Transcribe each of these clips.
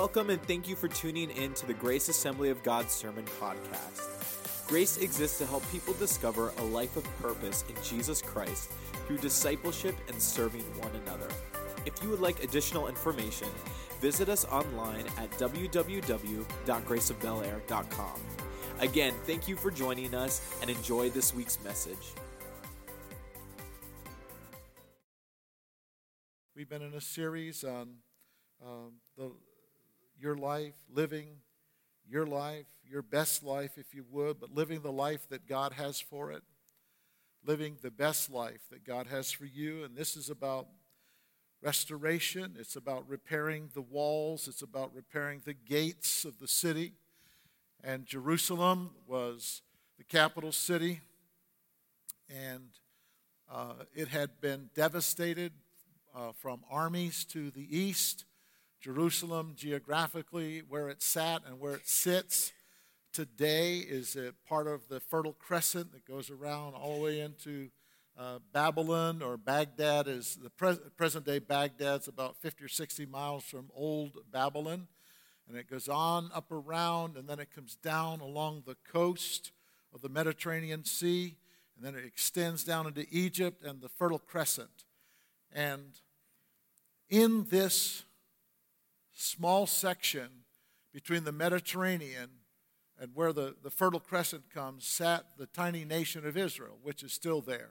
Welcome and thank you for tuning in to the Grace Assembly of God Sermon Podcast. Grace exists to help people discover a life of purpose in Jesus Christ through discipleship and serving one another. If you would like additional information, visit us online at www.graceofbelair.com. Again, thank you for joining us and enjoy this week's message. We've been in a series on um, the, your life, living your life, your best life, if you would, but living the life that God has for it, living the best life that God has for you. And this is about restoration, it's about repairing the walls, it's about repairing the gates of the city. And Jerusalem was the capital city, and uh, it had been devastated uh, from armies to the east. Jerusalem, geographically, where it sat and where it sits today, is a part of the Fertile Crescent that goes around all the way into uh, Babylon or Baghdad. Is the pres- present day Baghdad's about 50 or 60 miles from old Babylon, and it goes on up around, and then it comes down along the coast of the Mediterranean Sea, and then it extends down into Egypt and the Fertile Crescent. And in this small section between the Mediterranean and where the, the Fertile Crescent comes sat the tiny nation of Israel, which is still there.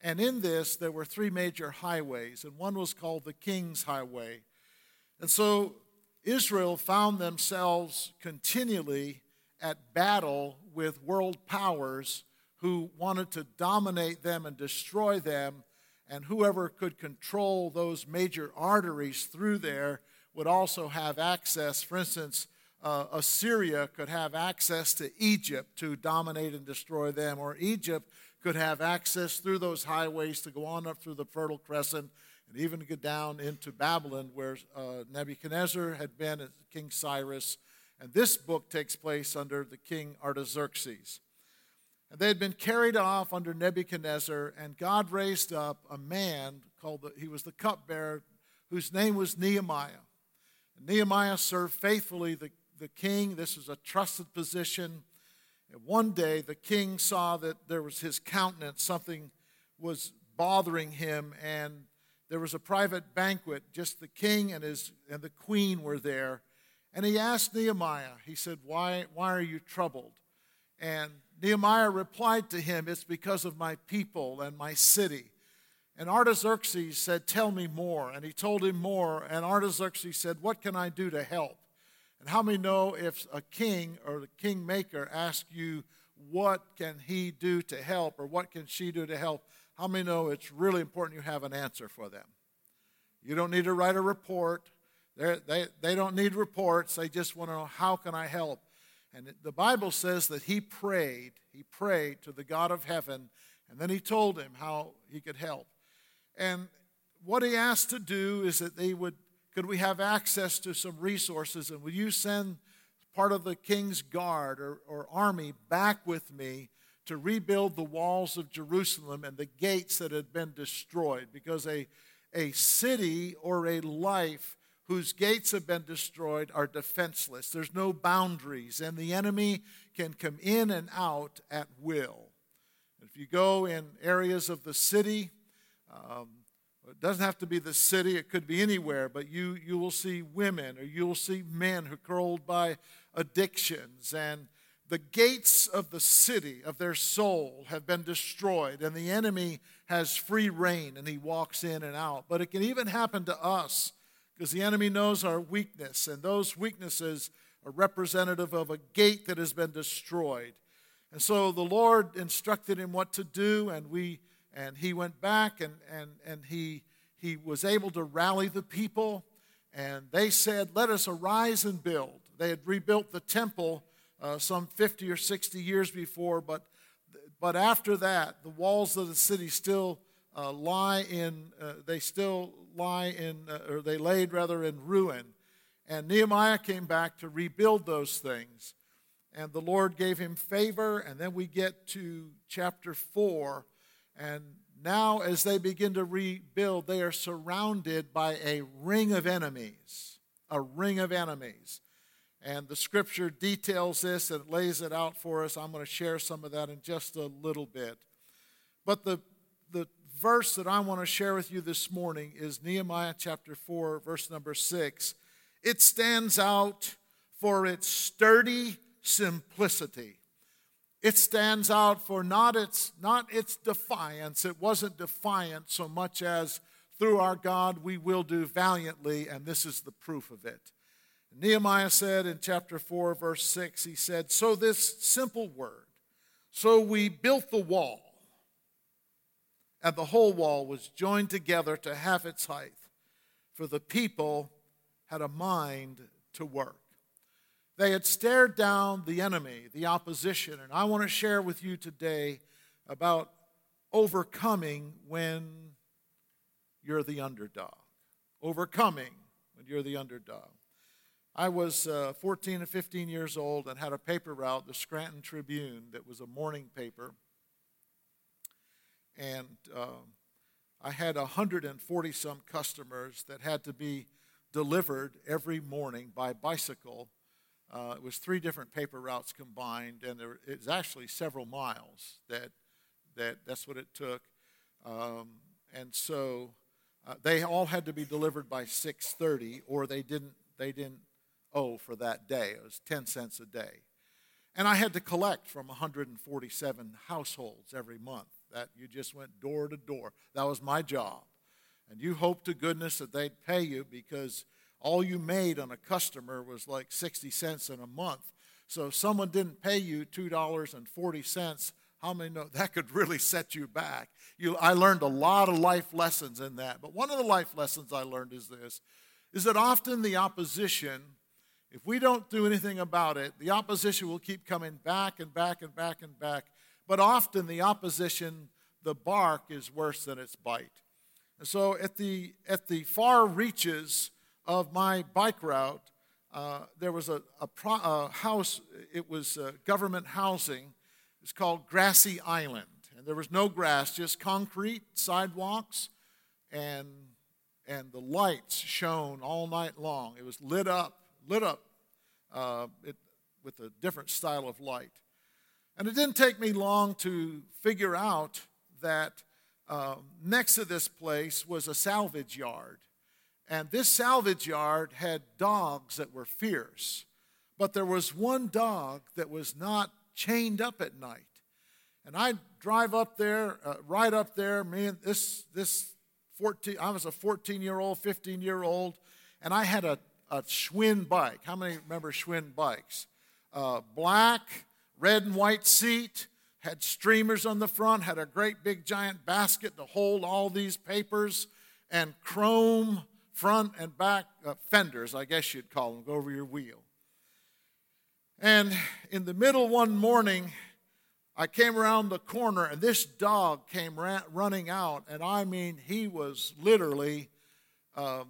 And in this, there were three major highways, and one was called the King's Highway. And so Israel found themselves continually at battle with world powers who wanted to dominate them and destroy them, and whoever could control those major arteries through there would also have access. For instance, uh, Assyria could have access to Egypt to dominate and destroy them, or Egypt could have access through those highways to go on up through the Fertile Crescent and even get down into Babylon, where uh, Nebuchadnezzar had been, King Cyrus. And this book takes place under the king Artaxerxes. And they had been carried off under Nebuchadnezzar, and God raised up a man called, the, he was the cupbearer, whose name was Nehemiah. Nehemiah served faithfully the, the king. This was a trusted position. And one day the king saw that there was his countenance, something was bothering him, and there was a private banquet. Just the king and, his, and the queen were there. And he asked Nehemiah, he said, why, why are you troubled? And Nehemiah replied to him, It's because of my people and my city. And Artaxerxes said, Tell me more. And he told him more. And Artaxerxes said, What can I do to help? And how many know if a king or the kingmaker asks you, What can he do to help? or What can she do to help? How many know it's really important you have an answer for them? You don't need to write a report. They're, they they don't need reports. They just want to know, How can I help? And the Bible says that he prayed. He prayed to the God of heaven. And then he told him how he could help. And what he asked to do is that they would, could we have access to some resources and would you send part of the king's guard or, or army back with me to rebuild the walls of Jerusalem and the gates that had been destroyed? Because a, a city or a life whose gates have been destroyed are defenseless. There's no boundaries, and the enemy can come in and out at will. If you go in areas of the city, um, it doesn't have to be the city, it could be anywhere, but you, you will see women or you will see men who are controlled by addictions. And the gates of the city, of their soul, have been destroyed, and the enemy has free reign and he walks in and out. But it can even happen to us because the enemy knows our weakness, and those weaknesses are representative of a gate that has been destroyed. And so the Lord instructed him what to do, and we and he went back and, and, and he, he was able to rally the people. And they said, Let us arise and build. They had rebuilt the temple uh, some 50 or 60 years before, but, but after that, the walls of the city still uh, lie in, uh, they still lie in, uh, or they laid rather in ruin. And Nehemiah came back to rebuild those things. And the Lord gave him favor. And then we get to chapter 4 and now, as they begin to rebuild, they are surrounded by a ring of enemies. a ring of enemies. And the scripture details this and lays it out for us. I'm going to share some of that in just a little bit. But the, the verse that I want to share with you this morning is Nehemiah chapter 4, verse number 6. It stands out for its sturdy simplicity. It stands out for not its, not its defiance. It wasn't defiant so much as through our God we will do valiantly, and this is the proof of it. Nehemiah said in chapter 4, verse 6, he said, So this simple word, so we built the wall, and the whole wall was joined together to half its height, for the people had a mind to work. They had stared down the enemy, the opposition, and I want to share with you today about overcoming when you're the underdog. Overcoming when you're the underdog. I was uh, 14 or 15 years old and had a paper route, the Scranton Tribune, that was a morning paper. And uh, I had 140 some customers that had to be delivered every morning by bicycle. Uh, it was three different paper routes combined, and there, it was actually several miles. That, that that's what it took. Um, and so uh, they all had to be delivered by 6:30, or they didn't they didn't owe for that day. It was 10 cents a day. And I had to collect from 147 households every month. That you just went door to door. That was my job. And you hope to goodness that they'd pay you because all you made on a customer was like 60 cents in a month. So if someone didn't pay you $2.40, how many know that could really set you back? You, I learned a lot of life lessons in that. But one of the life lessons I learned is this is that often the opposition if we don't do anything about it, the opposition will keep coming back and back and back and back. But often the opposition, the bark is worse than its bite. And so at the, at the far reaches of my bike route, uh, there was a, a, pro, a, house, it was uh, government housing. It's called Grassy Island. And there was no grass, just concrete sidewalks, and, and the lights shone all night long. It was lit up lit up uh, it, with a different style of light. And it didn't take me long to figure out that uh, next to this place was a salvage yard. And this salvage yard had dogs that were fierce. But there was one dog that was not chained up at night. And I'd drive up there, uh, right up there, me and this, this 14, I was a 14 year old, 15 year old, and I had a a Schwinn bike. How many remember Schwinn bikes? Uh, black, red and white seat, had streamers on the front, had a great big giant basket to hold all these papers, and chrome front and back uh, fenders, I guess you'd call them, go over your wheel. And in the middle one morning, I came around the corner and this dog came running out, and I mean, he was literally um,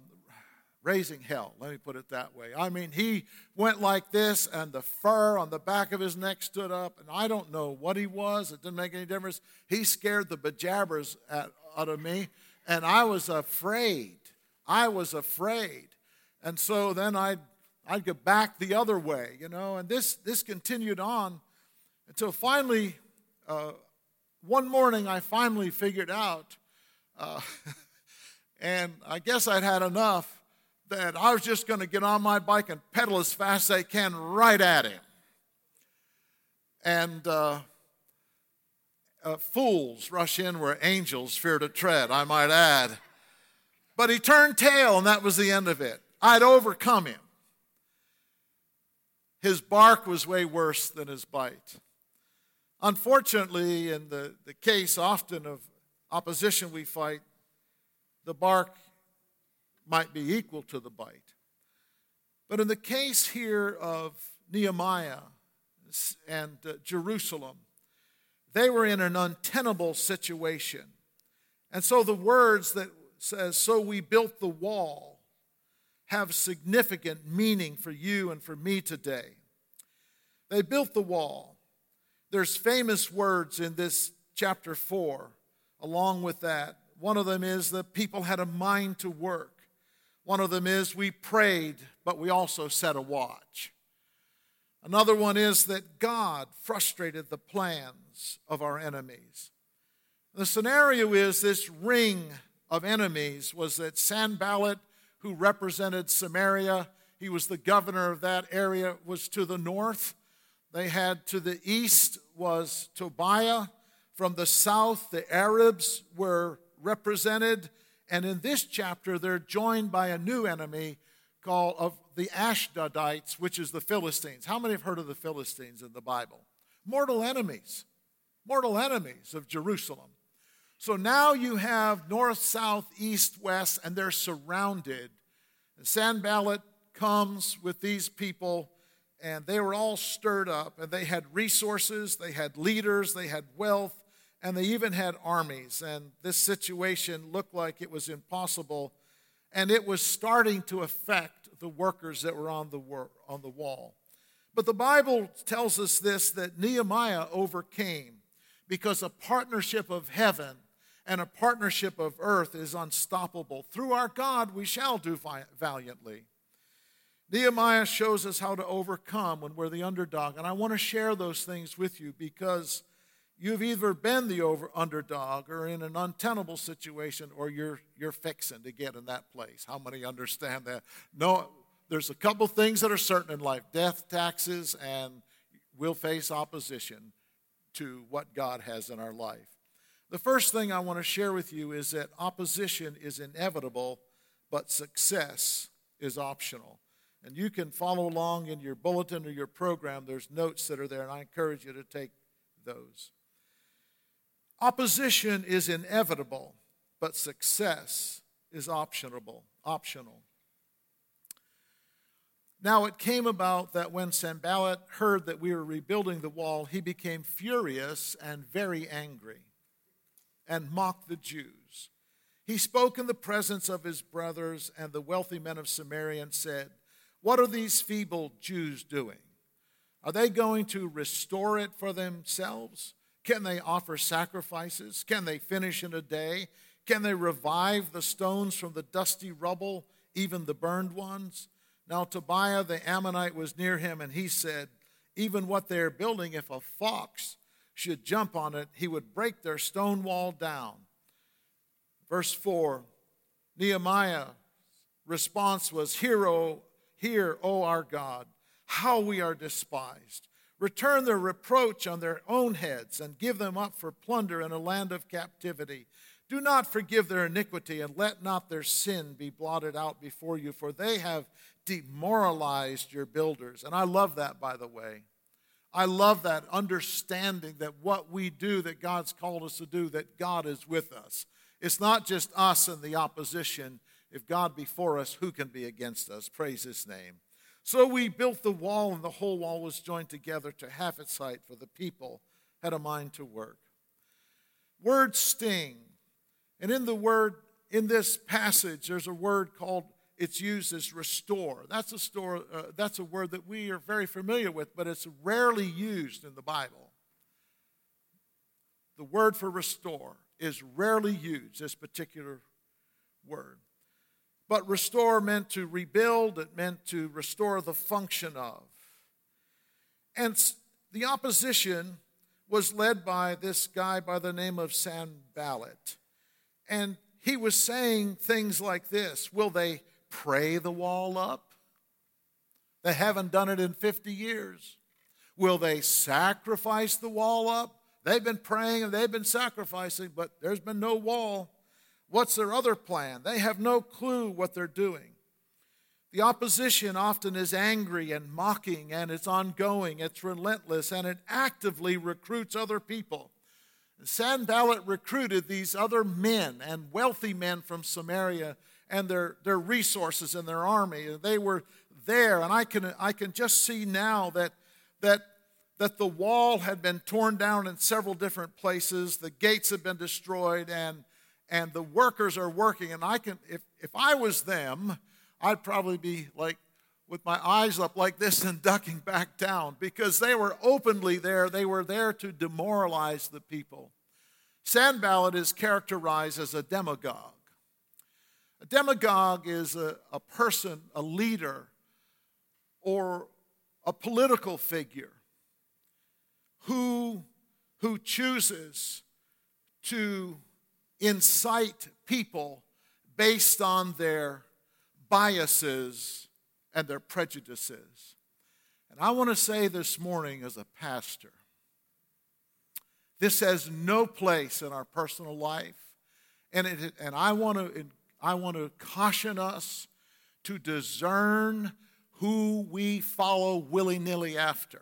raising hell. Let me put it that way. I mean, he went like this, and the fur on the back of his neck stood up, and I don't know what he was. It didn't make any difference. He scared the bejabbers out of me, and I was afraid. I was afraid. And so then I'd, I'd go back the other way, you know, and this, this continued on until finally, uh, one morning, I finally figured out, uh, and I guess I'd had enough that I was just going to get on my bike and pedal as fast as I can right at him. And uh, uh, fools rush in where angels fear to tread, I might add. But he turned tail, and that was the end of it. I'd overcome him. His bark was way worse than his bite. Unfortunately, in the, the case often of opposition we fight, the bark might be equal to the bite. But in the case here of Nehemiah and uh, Jerusalem, they were in an untenable situation. And so the words that says, So we built the wall, have significant meaning for you and for me today. They built the wall. There's famous words in this chapter 4 along with that. One of them is that people had a mind to work. One of them is we prayed, but we also set a watch. Another one is that God frustrated the plans of our enemies. The scenario is this ring of enemies was that Sanballat, who represented Samaria, he was the governor of that area, was to the north. They had to the east was Tobiah. From the south, the Arabs were represented. And in this chapter, they're joined by a new enemy called of the Ashdodites, which is the Philistines. How many have heard of the Philistines in the Bible? Mortal enemies, mortal enemies of Jerusalem. So now you have north, south, east, west, and they're surrounded. And Sanballat comes with these people, and they were all stirred up, and they had resources, they had leaders, they had wealth, and they even had armies. And this situation looked like it was impossible, and it was starting to affect the workers that were on the, on the wall. But the Bible tells us this that Nehemiah overcame because a partnership of heaven and a partnership of earth is unstoppable. Through our God, we shall do valiantly. Nehemiah shows us how to overcome when we're the underdog. And I want to share those things with you because you've either been the over, underdog or in an untenable situation or you're, you're fixing to get in that place. How many understand that? No, there's a couple things that are certain in life death, taxes, and we'll face opposition to what God has in our life. The first thing I want to share with you is that opposition is inevitable, but success is optional. And you can follow along in your bulletin or your program. There's notes that are there, and I encourage you to take those. Opposition is inevitable, but success is optional. Optional. Now it came about that when Sanballat heard that we were rebuilding the wall, he became furious and very angry and mocked the Jews. He spoke in the presence of his brothers and the wealthy men of Samaria and said, What are these feeble Jews doing? Are they going to restore it for themselves? Can they offer sacrifices? Can they finish in a day? Can they revive the stones from the dusty rubble, even the burned ones? Now, Tobiah the Ammonite was near him, and he said, Even what they are building, if a fox should jump on it, he would break their stone wall down. Verse 4 Nehemiah's response was, Hear, o, hear, O our God, how we are despised. Return their reproach on their own heads and give them up for plunder in a land of captivity. Do not forgive their iniquity and let not their sin be blotted out before you, for they have demoralized your builders. And I love that, by the way. I love that understanding that what we do, that God's called us to do, that God is with us. It's not just us and the opposition. If God be for us, who can be against us? Praise his name. So we built the wall, and the whole wall was joined together to half its height, for the people had a mind to work. Words sting. And in the word, in this passage, there's a word called it's used as restore. That's a, store, uh, that's a word that we are very familiar with, but it's rarely used in the Bible. The word for restore is rarely used, this particular word. But restore meant to rebuild, it meant to restore the function of. And the opposition was led by this guy by the name of Sanballat. And he was saying things like this Will they pray the wall up? They haven't done it in 50 years. Will they sacrifice the wall up? They've been praying and they've been sacrificing, but there's been no wall. What's their other plan? They have no clue what they're doing. The opposition often is angry and mocking, and it's ongoing, it's relentless, and it actively recruits other people. Sanballat recruited these other men and wealthy men from Samaria and their, their resources and their army. They were there, and I can, I can just see now that, that, that the wall had been torn down in several different places, the gates had been destroyed, and, and the workers are working. And I can, if, if I was them, I'd probably be like with my eyes up like this and ducking back down because they were openly there. They were there to demoralize the people. Sanballat is characterized as a demagogue. A demagogue is a, a person, a leader, or a political figure who, who chooses to incite people based on their biases and their prejudices. And I want to say this morning as a pastor this has no place in our personal life. And, it, and I, want to, I want to caution us to discern who we follow willy nilly after.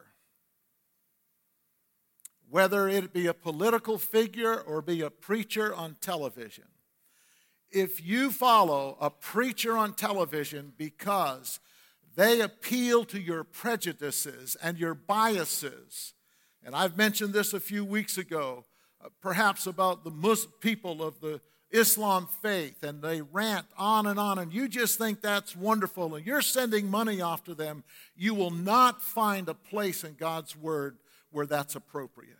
Whether it be a political figure or be a preacher on television. If you follow a preacher on television because they appeal to your prejudices and your biases, and I've mentioned this a few weeks ago, uh, perhaps about the Muslim people of the Islam faith, and they rant on and on, and you just think that's wonderful, and you're sending money off to them, you will not find a place in God's Word where that's appropriate.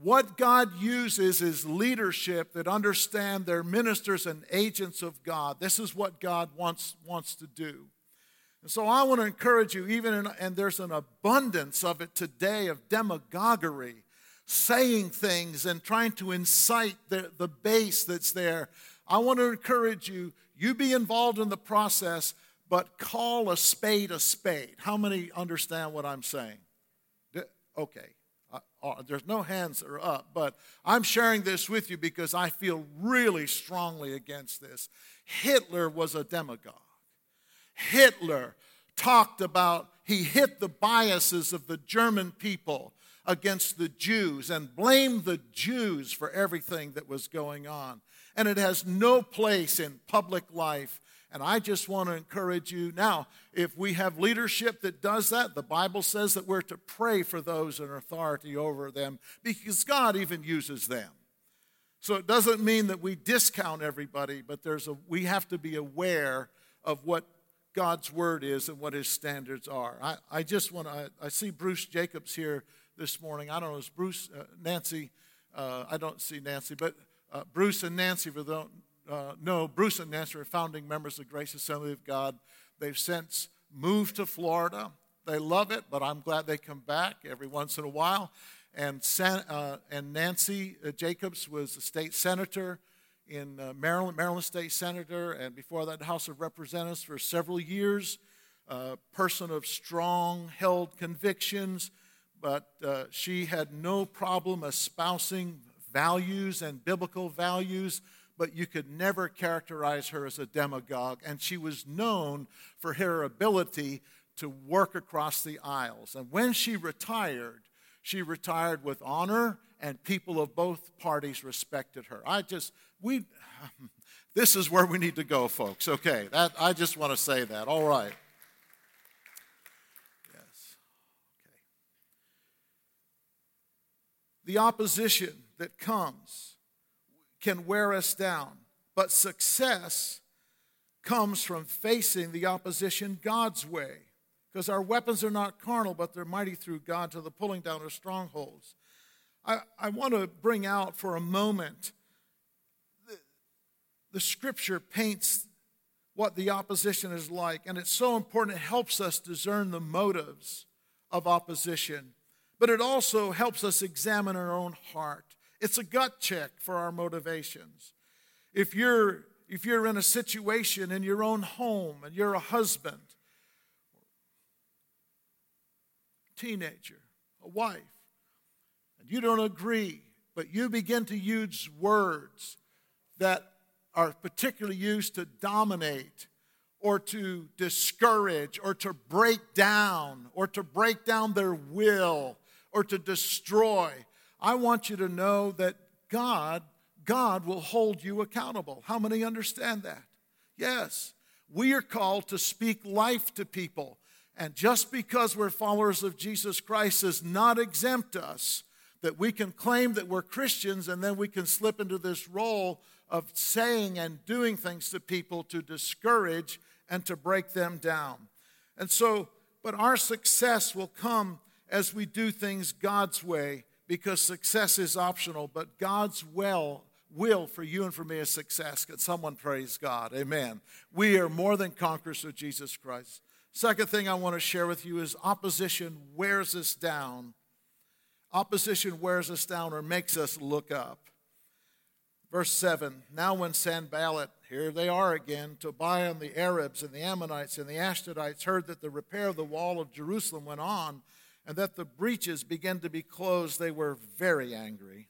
What God uses is leadership that understand they're ministers and agents of God. This is what God wants, wants to do. And so I want to encourage you, even in, and there's an abundance of it today of demagoguery, saying things and trying to incite the, the base that's there. I want to encourage you, you be involved in the process, but call a spade a spade. How many understand what I'm saying? Okay. Uh, uh, there's no hands that are up, but I'm sharing this with you because I feel really strongly against this. Hitler was a demagogue. Hitler talked about, he hit the biases of the German people against the Jews and blamed the Jews for everything that was going on. And it has no place in public life. And I just want to encourage you now, if we have leadership that does that, the Bible says that we're to pray for those in authority over them because God even uses them. So it doesn't mean that we discount everybody, but there's a, we have to be aware of what God's word is and what his standards are. I, I just want to, I, I, see Bruce Jacobs here this morning. I don't know, is Bruce, uh, Nancy, uh, I don't see Nancy, but uh, Bruce and Nancy, for uh, Bruce and Nancy are founding members of Grace Assembly of God. They've since moved to Florida. They love it, but I'm glad they come back every once in a while. And, San, uh, and Nancy uh, Jacobs was a state senator in Maryland, Maryland State Senator, and before that, House of Representatives for several years. A person of strong held convictions, but uh, she had no problem espousing values and biblical values, but you could never characterize her as a demagogue. And she was known for her ability to work across the aisles. And when she retired, she retired with honor, and people of both parties respected her. I just, we, this is where we need to go, folks. Okay, that, I just want to say that. All right. Yes. Okay. The opposition that comes can wear us down, but success comes from facing the opposition God's way. Because our weapons are not carnal, but they're mighty through God to the pulling down of strongholds. I, I want to bring out for a moment the scripture paints what the opposition is like, and it's so important. It helps us discern the motives of opposition, but it also helps us examine our own heart. It's a gut check for our motivations. If you're if you're in a situation in your own home and you're a husband, teenager, a wife, and you don't agree, but you begin to use words that are particularly used to dominate or to discourage or to break down or to break down their will or to destroy. I want you to know that God, God will hold you accountable. How many understand that? Yes. We are called to speak life to people. And just because we're followers of Jesus Christ does not exempt us that we can claim that we're Christians and then we can slip into this role of saying and doing things to people to discourage and to break them down. And so, but our success will come as we do things God's way because success is optional, but God's will will for you and for me a success. Could someone praise God? Amen. We are more than conquerors of Jesus Christ. Second thing I want to share with you is opposition wears us down. Opposition wears us down or makes us look up. Verse 7 Now, when Sanballat, here they are again, Tobiah and the Arabs and the Ammonites and the Ashdodites heard that the repair of the wall of Jerusalem went on and that the breaches began to be closed, they were very angry.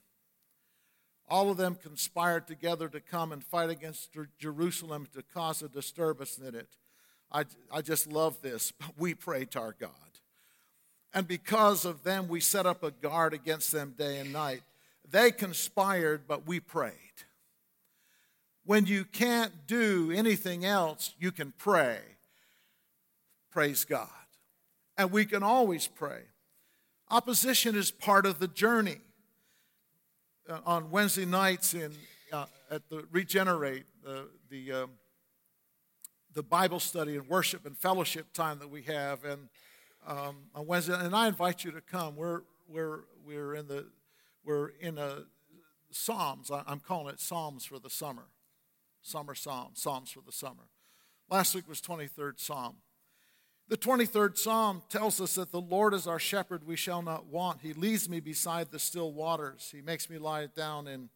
All of them conspired together to come and fight against Jerusalem to cause a disturbance in it. I, I just love this. We pray to our God. And because of them, we set up a guard against them day and night. They conspired, but we prayed. When you can't do anything else, you can pray. Praise God. And we can always pray. Opposition is part of the journey. Uh, on Wednesday nights in, uh, at the Regenerate, uh, the, um, the Bible study and worship and fellowship time that we have, and um, on Wednesday, and I invite you to come. We're, we're, we're in the we're in a Psalms. I'm calling it Psalms for the summer. Summer Psalms, Psalms for the summer. Last week was 23rd Psalm. The 23rd Psalm tells us that the Lord is our shepherd, we shall not want. He leads me beside the still waters. He makes me lie down in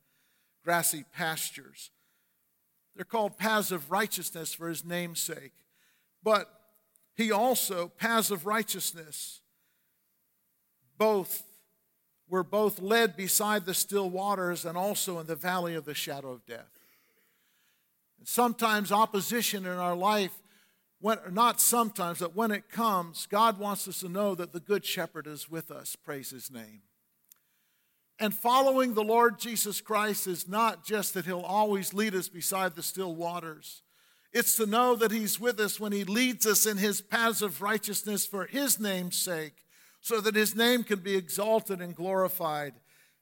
grassy pastures. They're called paths of righteousness for his name's sake. But he also, paths of righteousness, both were both led beside the still waters and also in the valley of the shadow of death. And sometimes opposition in our life, when, not sometimes, but when it comes, God wants us to know that the Good Shepherd is with us. Praise His name. And following the Lord Jesus Christ is not just that He'll always lead us beside the still waters. It's to know that He's with us when He leads us in His paths of righteousness for His name's sake so that his name can be exalted and glorified.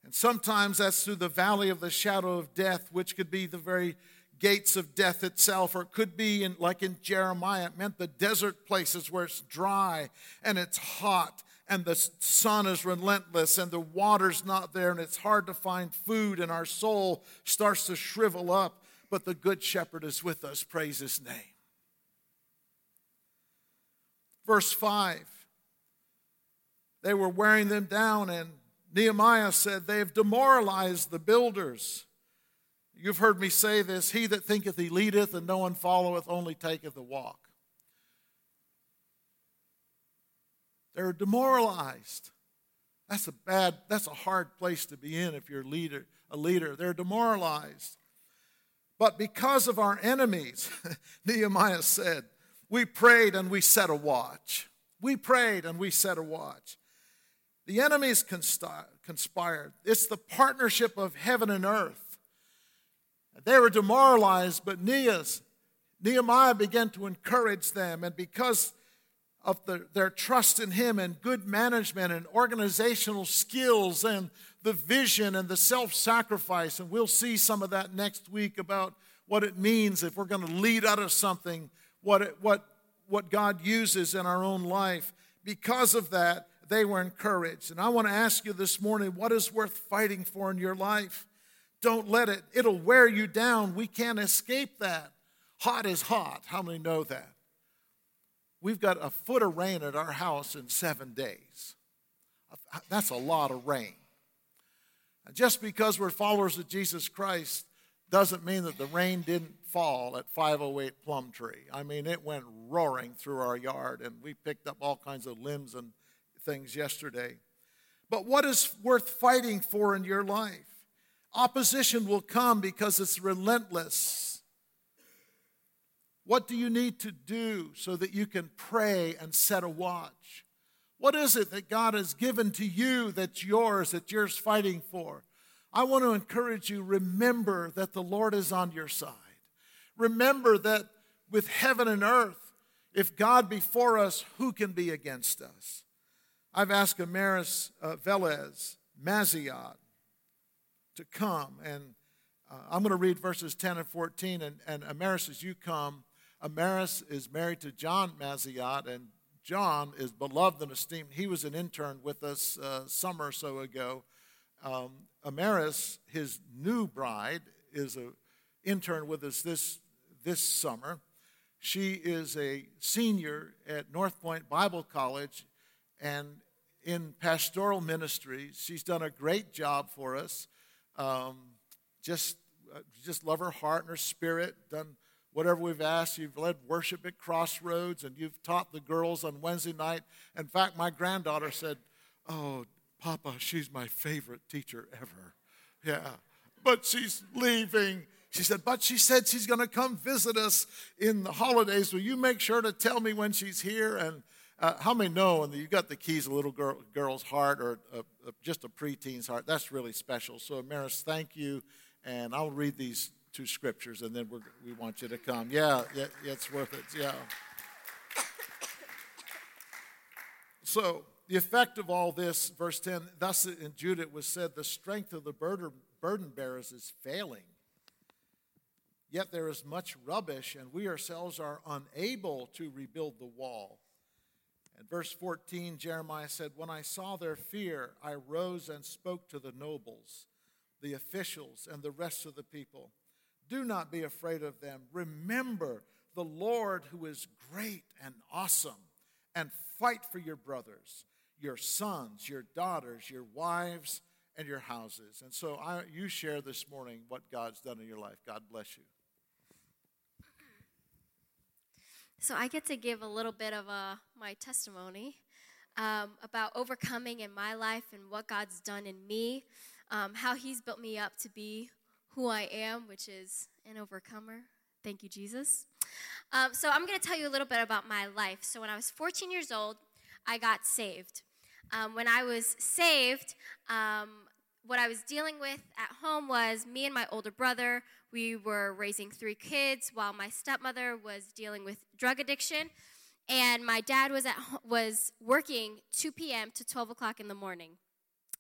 And sometimes that's through the valley of the shadow of death, which could be the very gates of death itself, or it could be in, like in Jeremiah, it meant the desert places where it's dry and it's hot and the sun is relentless and the water's not there and it's hard to find food and our soul starts to shrivel up. But the Good Shepherd is with us. Praise his name. Verse 5 they were wearing them down, and Nehemiah said, They have demoralized the builders. You've heard me say this He that thinketh he leadeth, and no one followeth, only taketh a walk. They're demoralized. That's a bad, that's a hard place to be in if you're a leader, a leader. They're demoralized. But because of our enemies, Nehemiah said, we prayed and we set a watch. We prayed and we set a watch. The enemies conspired. It's the partnership of heaven and earth. They were demoralized, but Nehemiah began to encourage them, and because of the, their trust in him and good management and organizational skills and the vision and the self sacrifice. And we'll see some of that next week about what it means if we're going to lead out of something, what, it, what, what God uses in our own life. Because of that, they were encouraged. And I want to ask you this morning what is worth fighting for in your life? Don't let it, it'll wear you down. We can't escape that. Hot is hot. How many know that? We've got a foot of rain at our house in seven days. That's a lot of rain. Just because we're followers of Jesus Christ doesn't mean that the rain didn't fall at 508 Plumtree. I mean, it went roaring through our yard, and we picked up all kinds of limbs and things yesterday. But what is worth fighting for in your life? Opposition will come because it's relentless. What do you need to do so that you can pray and set a watch? What is it that God has given to you that's yours, that you're fighting for? I want to encourage you remember that the Lord is on your side. Remember that with heaven and earth, if God be for us, who can be against us? I've asked Amaris uh, Velez Mazziott to come, and uh, I'm going to read verses 10 and 14. And, and Amaris, as you come, Amaris is married to John Mazziott, and John is beloved and esteemed. He was an intern with us uh, summer or so ago, um, Amaris, his new bride, is a intern with us this this summer. She is a senior at North Point Bible College and in pastoral ministry. She's done a great job for us. Um, just, uh, just love her heart and her spirit. Done whatever we've asked. You've led worship at Crossroads, and you've taught the girls on Wednesday night. In fact, my granddaughter said, "Oh, Papa, she's my favorite teacher ever." Yeah, but she's leaving. She said, but she said she's going to come visit us in the holidays. Will you make sure to tell me when she's here? And uh, how many know and you've got the keys of a little girl, girl's heart or a, a, just a preteen's heart? That's really special. So, Maris, thank you. And I'll read these two scriptures and then we want you to come. Yeah, yeah, it's worth it. Yeah. So, the effect of all this, verse 10, thus in Judah it was said, the strength of the burden, burden bearers is failing. Yet there is much rubbish, and we ourselves are unable to rebuild the wall. In verse 14, Jeremiah said, When I saw their fear, I rose and spoke to the nobles, the officials, and the rest of the people. Do not be afraid of them. Remember the Lord who is great and awesome, and fight for your brothers, your sons, your daughters, your wives, and your houses. And so I, you share this morning what God's done in your life. God bless you. So I get to give a little bit of uh, my testimony um, about overcoming in my life and what God's done in me, um, how He's built me up to be who I am, which is an overcomer. Thank you, Jesus. Um, so I'm going to tell you a little bit about my life. So when I was 14 years old, I got saved. Um, when I was saved, um, what I was dealing with at home was me and my older brother. We were raising three kids while my stepmother was dealing with drug addiction, and my dad was at was working 2 p.m. to 12 o'clock in the morning,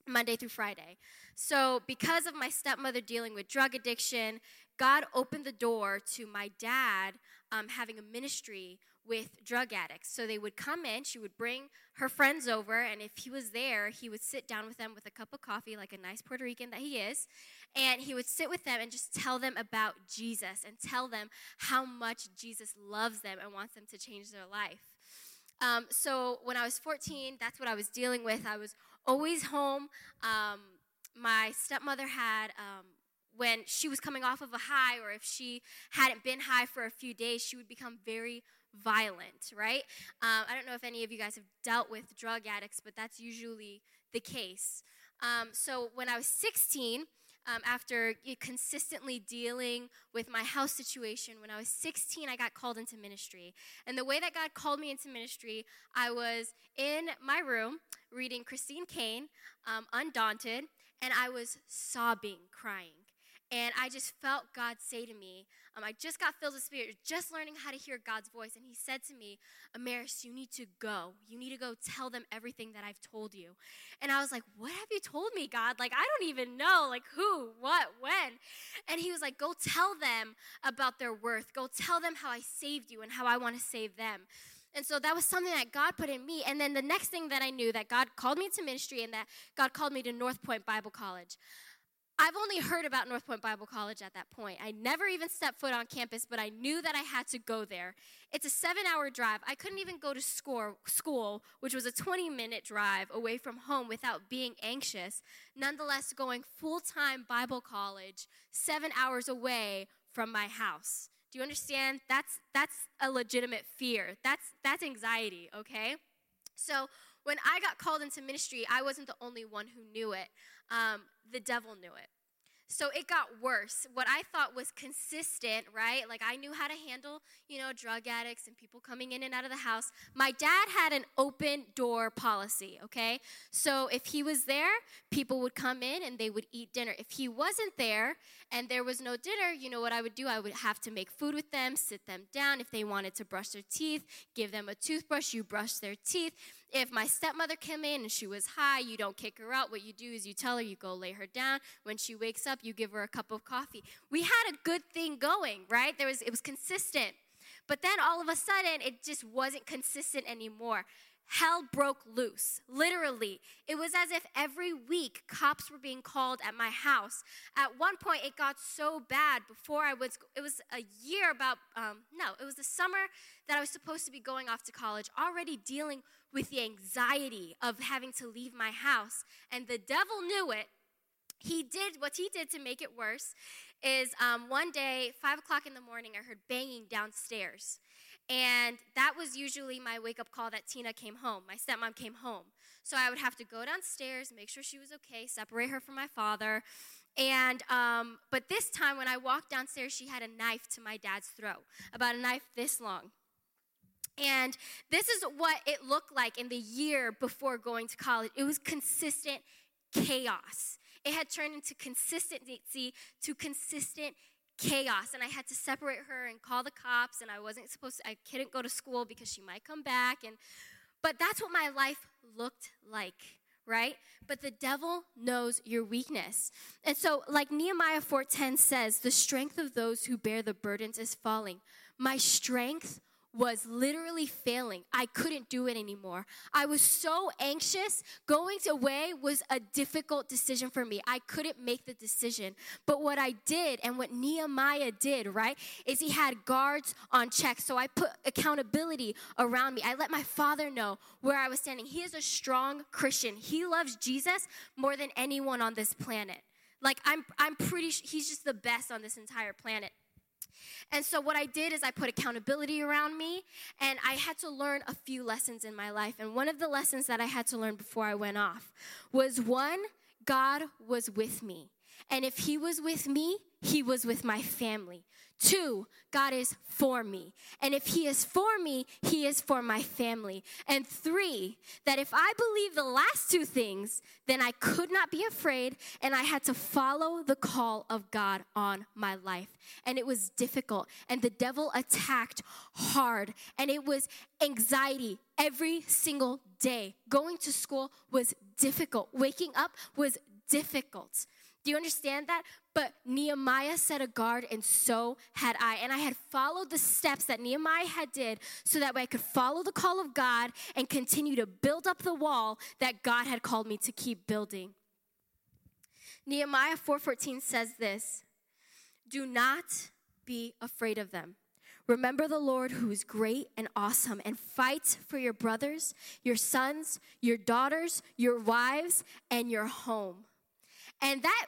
Monday through Friday. So because of my stepmother dealing with drug addiction, God opened the door to my dad um, having a ministry with drug addicts. So they would come in, she would bring her friends over, and if he was there, he would sit down with them with a cup of coffee, like a nice Puerto Rican that he is, and he would sit with them and just tell them about Jesus and tell them how much Jesus loves them and wants them to change their life. Um, so when I was 14, that's what I was dealing with. I was always home. Um, my stepmother had um, when she was coming off of a high or if she hadn't been high for a few days, she would become very violent, right? Um, I don't know if any of you guys have dealt with drug addicts, but that's usually the case. Um, so when I was 16, um, after consistently dealing with my house situation, when I was 16, I got called into ministry. And the way that God called me into ministry, I was in my room reading Christine Caine, um, Undaunted, and I was sobbing, crying. And I just felt God say to me, um, I just got filled with Spirit, just learning how to hear God's voice. And He said to me, Amaris, you need to go. You need to go tell them everything that I've told you. And I was like, What have you told me, God? Like, I don't even know, like, who, what, when. And He was like, Go tell them about their worth. Go tell them how I saved you and how I want to save them. And so that was something that God put in me. And then the next thing that I knew that God called me to ministry and that God called me to North Point Bible College. I've only heard about North Point Bible College at that point. I never even stepped foot on campus, but I knew that I had to go there. It's a seven hour drive. I couldn't even go to school, which was a 20 minute drive away from home without being anxious. Nonetheless, going full time Bible college, seven hours away from my house. Do you understand? That's, that's a legitimate fear. That's, that's anxiety, okay? So when I got called into ministry, I wasn't the only one who knew it. Um, the devil knew it. So it got worse. What I thought was consistent, right? Like I knew how to handle, you know, drug addicts and people coming in and out of the house. My dad had an open door policy, okay? So if he was there, people would come in and they would eat dinner. If he wasn't there and there was no dinner, you know what I would do? I would have to make food with them, sit them down. If they wanted to brush their teeth, give them a toothbrush, you brush their teeth if my stepmother came in and she was high, you don't kick her out. What you do is you tell her, you go lay her down. When she wakes up, you give her a cup of coffee. We had a good thing going, right? There was it was consistent. But then all of a sudden, it just wasn't consistent anymore. Hell broke loose. Literally, it was as if every week cops were being called at my house. At one point, it got so bad before I was, it was a year about, um, no, it was the summer that I was supposed to be going off to college, already dealing with the anxiety of having to leave my house. And the devil knew it. He did what he did to make it worse. Is um, one day, five o'clock in the morning, I heard banging downstairs. And that was usually my wake up call that Tina came home. My stepmom came home. So I would have to go downstairs, make sure she was okay, separate her from my father. And, um, but this time when I walked downstairs, she had a knife to my dad's throat, about a knife this long. And this is what it looked like in the year before going to college. It was consistent chaos. It had turned into consistency to consistent chaos and I had to separate her and call the cops and I wasn't supposed to I couldn't go to school because she might come back and but that's what my life looked like right? But the devil knows your weakness. And so like nehemiah 4.10 says the strength of those who bear the burdens is falling. My strength was literally failing. I couldn't do it anymore. I was so anxious. Going away was a difficult decision for me. I couldn't make the decision. But what I did and what Nehemiah did, right, is he had guards on check. So I put accountability around me. I let my father know where I was standing. He is a strong Christian. He loves Jesus more than anyone on this planet. Like I'm I'm pretty he's just the best on this entire planet. And so, what I did is I put accountability around me, and I had to learn a few lessons in my life. And one of the lessons that I had to learn before I went off was one, God was with me. And if He was with me, He was with my family. Two, God is for me. And if He is for me, He is for my family. And three, that if I believe the last two things, then I could not be afraid and I had to follow the call of God on my life. And it was difficult. And the devil attacked hard. And it was anxiety every single day. Going to school was difficult. Waking up was difficult. Do you understand that? But Nehemiah set a guard, and so had I. And I had followed the steps that Nehemiah had did so that way I could follow the call of God and continue to build up the wall that God had called me to keep building. Nehemiah 4:14 says this: Do not be afraid of them. Remember the Lord who is great and awesome and fight for your brothers, your sons, your daughters, your wives, and your home. And that,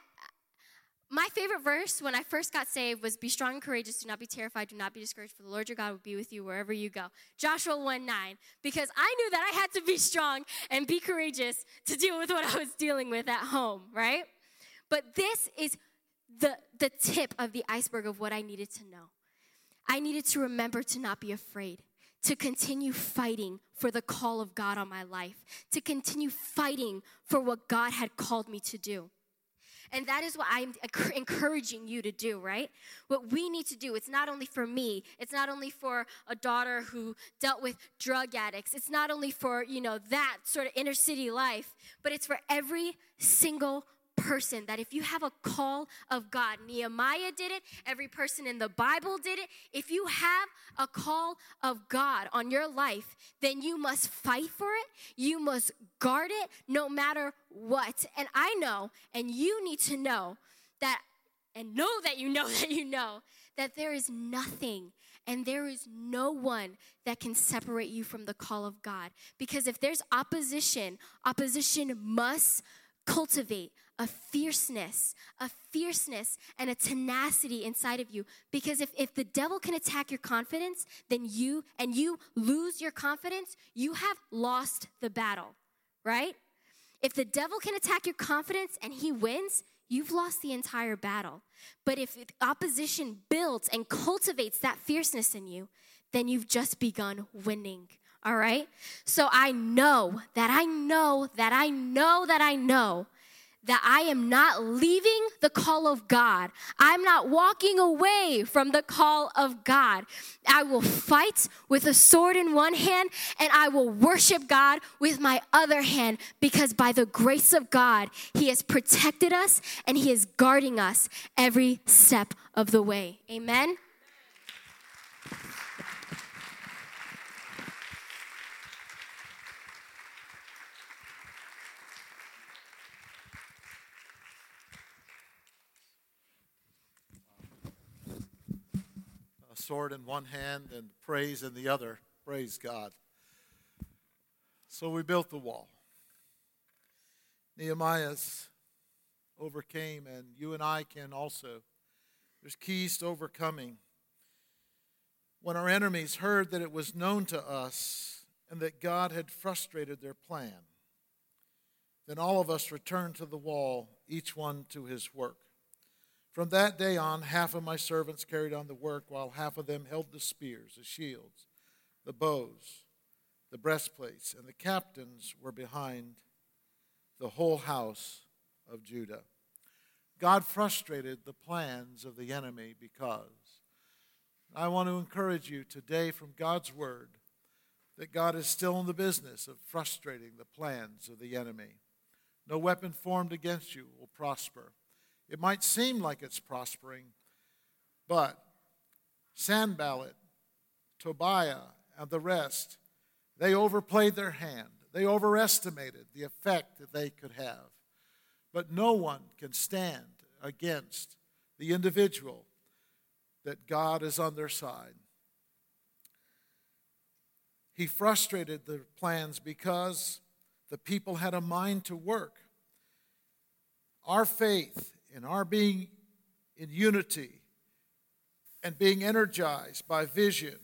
my favorite verse when I first got saved was Be strong and courageous, do not be terrified, do not be discouraged, for the Lord your God will be with you wherever you go. Joshua 1 9. Because I knew that I had to be strong and be courageous to deal with what I was dealing with at home, right? But this is the, the tip of the iceberg of what I needed to know. I needed to remember to not be afraid to continue fighting for the call of God on my life, to continue fighting for what God had called me to do. And that is what I'm encouraging you to do, right? What we need to do, it's not only for me, it's not only for a daughter who dealt with drug addicts, it's not only for, you know, that sort of inner city life, but it's for every single person that if you have a call of God, Nehemiah did it, every person in the Bible did it. If you have a call of God on your life, then you must fight for it, you must guard it no matter what. And I know, and you need to know that, and know that you know that you know, that there is nothing and there is no one that can separate you from the call of God. Because if there's opposition, opposition must cultivate a fierceness, a fierceness and a tenacity inside of you. Because if, if the devil can attack your confidence, then you, and you lose your confidence, you have lost the battle, right? If the devil can attack your confidence and he wins, you've lost the entire battle. But if opposition builds and cultivates that fierceness in you, then you've just begun winning. All right? So I know that I know that I know that I know that I am not leaving the call of God. I'm not walking away from the call of God. I will fight with a sword in one hand and I will worship God with my other hand because by the grace of God, He has protected us and He is guarding us every step of the way. Amen. Sword in one hand and praise in the other. Praise God. So we built the wall. Nehemiah's overcame, and you and I can also. There's keys to overcoming. When our enemies heard that it was known to us and that God had frustrated their plan, then all of us returned to the wall, each one to his work. From that day on, half of my servants carried on the work, while half of them held the spears, the shields, the bows, the breastplates, and the captains were behind the whole house of Judah. God frustrated the plans of the enemy because I want to encourage you today from God's word that God is still in the business of frustrating the plans of the enemy. No weapon formed against you will prosper. It might seem like it's prospering, but Sanballat, Tobiah, and the rest, they overplayed their hand. They overestimated the effect that they could have. But no one can stand against the individual that God is on their side. He frustrated the plans because the people had a mind to work. Our faith and our being in unity and being energized by vision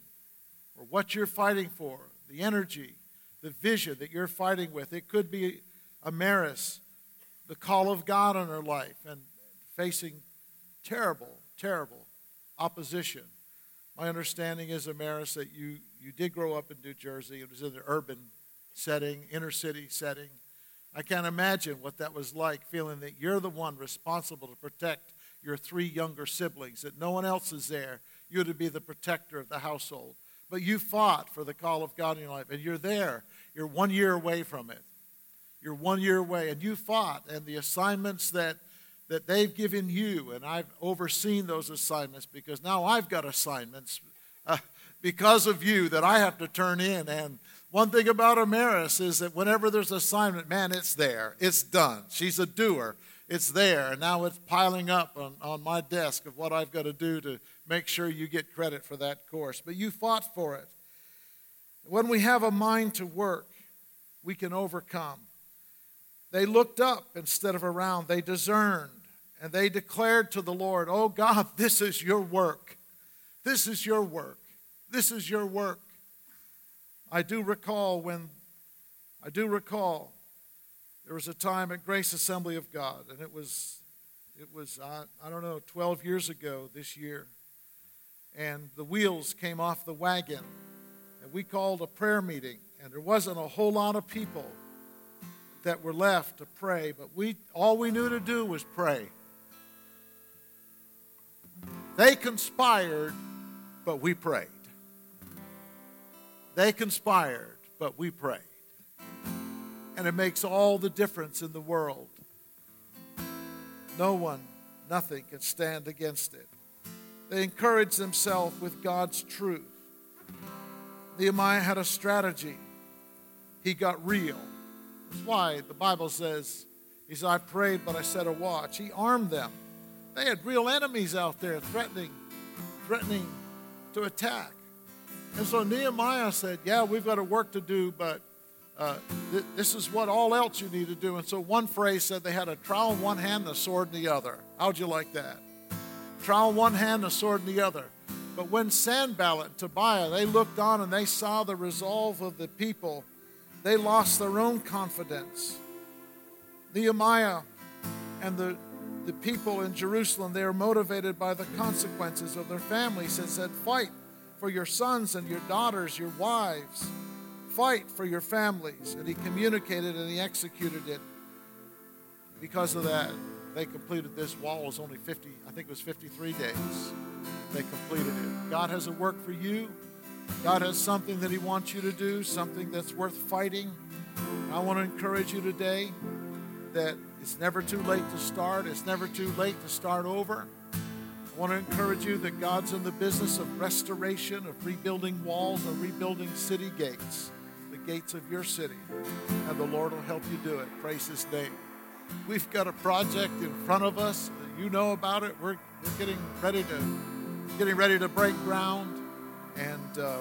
or what you're fighting for, the energy, the vision that you're fighting with. It could be Amaris, the call of God on her life, and facing terrible, terrible opposition. My understanding is, Amaris, that you, you did grow up in New Jersey. It was in the urban setting, inner city setting. I can't imagine what that was like, feeling that you're the one responsible to protect your three younger siblings, that no one else is there. You're to be the protector of the household. But you fought for the call of God in your life, and you're there. You're one year away from it. You're one year away, and you fought, and the assignments that that they've given you, and I've overseen those assignments because now I've got assignments uh, because of you that I have to turn in. And one thing about Amaris is that whenever there's assignment, man, it's there. It's done. She's a doer. It's there. And now it's piling up on, on my desk of what I've got to do to make sure you get credit for that course. But you fought for it. When we have a mind to work, we can overcome. They looked up instead of around. They discerned and they declared to the Lord, Oh God, this is your work. This is your work. This is your work. I do recall when, I do recall there was a time at Grace Assembly of God, and it was, it was I, I don't know, 12 years ago this year. And the wheels came off the wagon, and we called a prayer meeting, and there wasn't a whole lot of people that were left to pray, but we all we knew to do was pray. They conspired, but we prayed. They conspired, but we prayed. And it makes all the difference in the world. No one, nothing can stand against it. They encouraged themselves with God's truth. Nehemiah had a strategy. He got real. That's why the Bible says, He said, I prayed, but I set a watch. He armed them. They had real enemies out there threatening, threatening to attack. And so Nehemiah said, Yeah, we've got a work to do, but uh, th- this is what all else you need to do. And so one phrase said they had a trowel in one hand and a sword in the other. How'd you like that? Trowel in one hand and a sword in the other. But when Sanballat and Tobiah, they looked on and they saw the resolve of the people, they lost their own confidence. Nehemiah and the the people in Jerusalem, they are motivated by the consequences of their families and said, Fight for your sons and your daughters, your wives. Fight for your families. And he communicated and he executed it. Because of that, they completed this wall. It was only 50, I think it was 53 days. They completed it. God has a work for you. God has something that He wants you to do, something that's worth fighting. I want to encourage you today that it's never too late to start. It's never too late to start over. I want to encourage you that God's in the business of restoration, of rebuilding walls, of rebuilding city gates, the gates of your city. And the Lord will help you do it. Praise His name. We've got a project in front of us. You know about it. We're, we're getting ready to getting ready to break ground, and uh,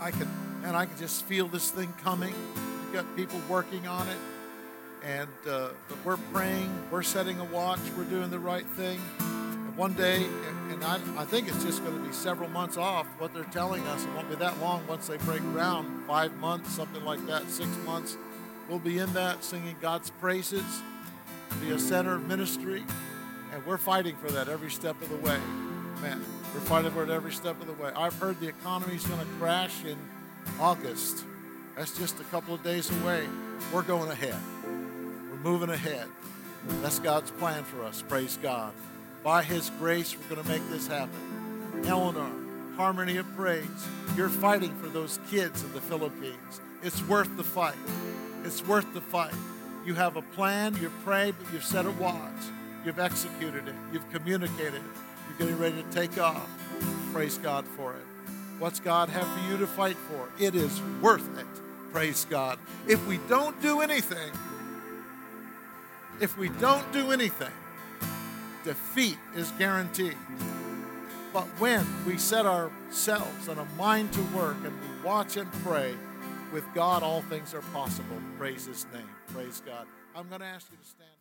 I can and I can just feel this thing coming. We've got people working on it, and uh, we're praying, we're setting a watch, we're doing the right thing. One day, and, and I, I think it's just going to be several months off. What they're telling us, it won't be that long once they break ground. Five months, something like that, six months. We'll be in that singing God's praises, be a center of ministry, and we're fighting for that every step of the way. Man, we're fighting for it every step of the way. I've heard the economy's going to crash in August. That's just a couple of days away. We're going ahead. We're moving ahead. That's God's plan for us. Praise God. By His grace, we're going to make this happen. Eleanor, Harmony of Praise, you're fighting for those kids in the Philippines. It's worth the fight. It's worth the fight. You have a plan, you pray, but you've set a watch. You've executed it. You've communicated it. You're getting ready to take off. Praise God for it. What's God have for you to fight for? It is worth it. Praise God. If we don't do anything, if we don't do anything, defeat is guaranteed. But when we set ourselves and a mind to work and we watch and pray, with God all things are possible. Praise His name. Praise God. I'm going to ask you to stand.